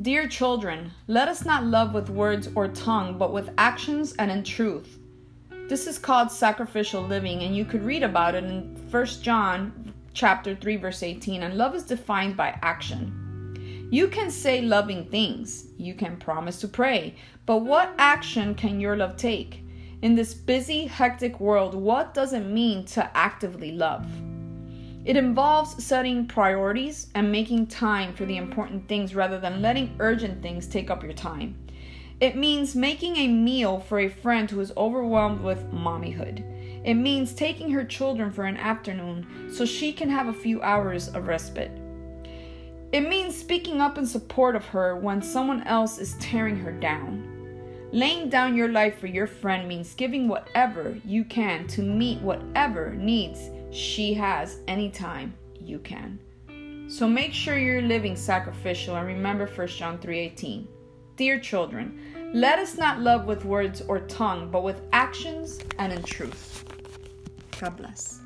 Dear children, let us not love with words or tongue, but with actions and in truth. This is called sacrificial living, and you could read about it in 1 John chapter 3 verse 18. And love is defined by action. You can say loving things, you can promise to pray, but what action can your love take? In this busy, hectic world, what does it mean to actively love? It involves setting priorities and making time for the important things rather than letting urgent things take up your time. It means making a meal for a friend who is overwhelmed with mommyhood. It means taking her children for an afternoon so she can have a few hours of respite. It means speaking up in support of her when someone else is tearing her down. Laying down your life for your friend means giving whatever you can to meet whatever needs she has anytime you can. So make sure you're living sacrificial and remember 1 John 3:18. Dear children, let us not love with words or tongue, but with actions and in truth. God bless.